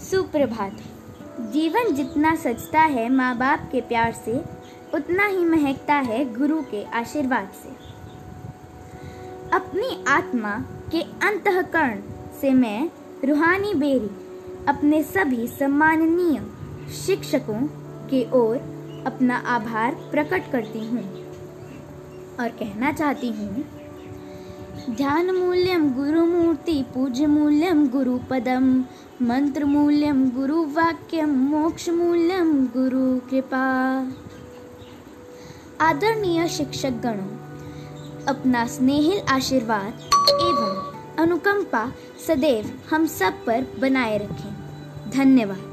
सुप्रभात। जीवन जितना सजता है माँ बाप के प्यार से, उतना ही महकता है गुरु के आशीर्वाद से। अपनी आत्मा के अंतकरण से मैं रूहानी बेरी अपने सभी सम्माननीय शिक्षकों के ओर अपना आभार प्रकट करती हूँ और कहना चाहती हूँ ध्यान मूल्यम गुरु मूर्ति पूज्य मूल्यम गुरु पदम मंत्र मूल्यम गुरु वाक्यम मोक्ष मूल्यम गुरु कृपा आदरणीय शिक्षक गणों अपना स्नेहिल आशीर्वाद एवं अनुकंपा सदैव हम सब पर बनाए रखें। धन्यवाद।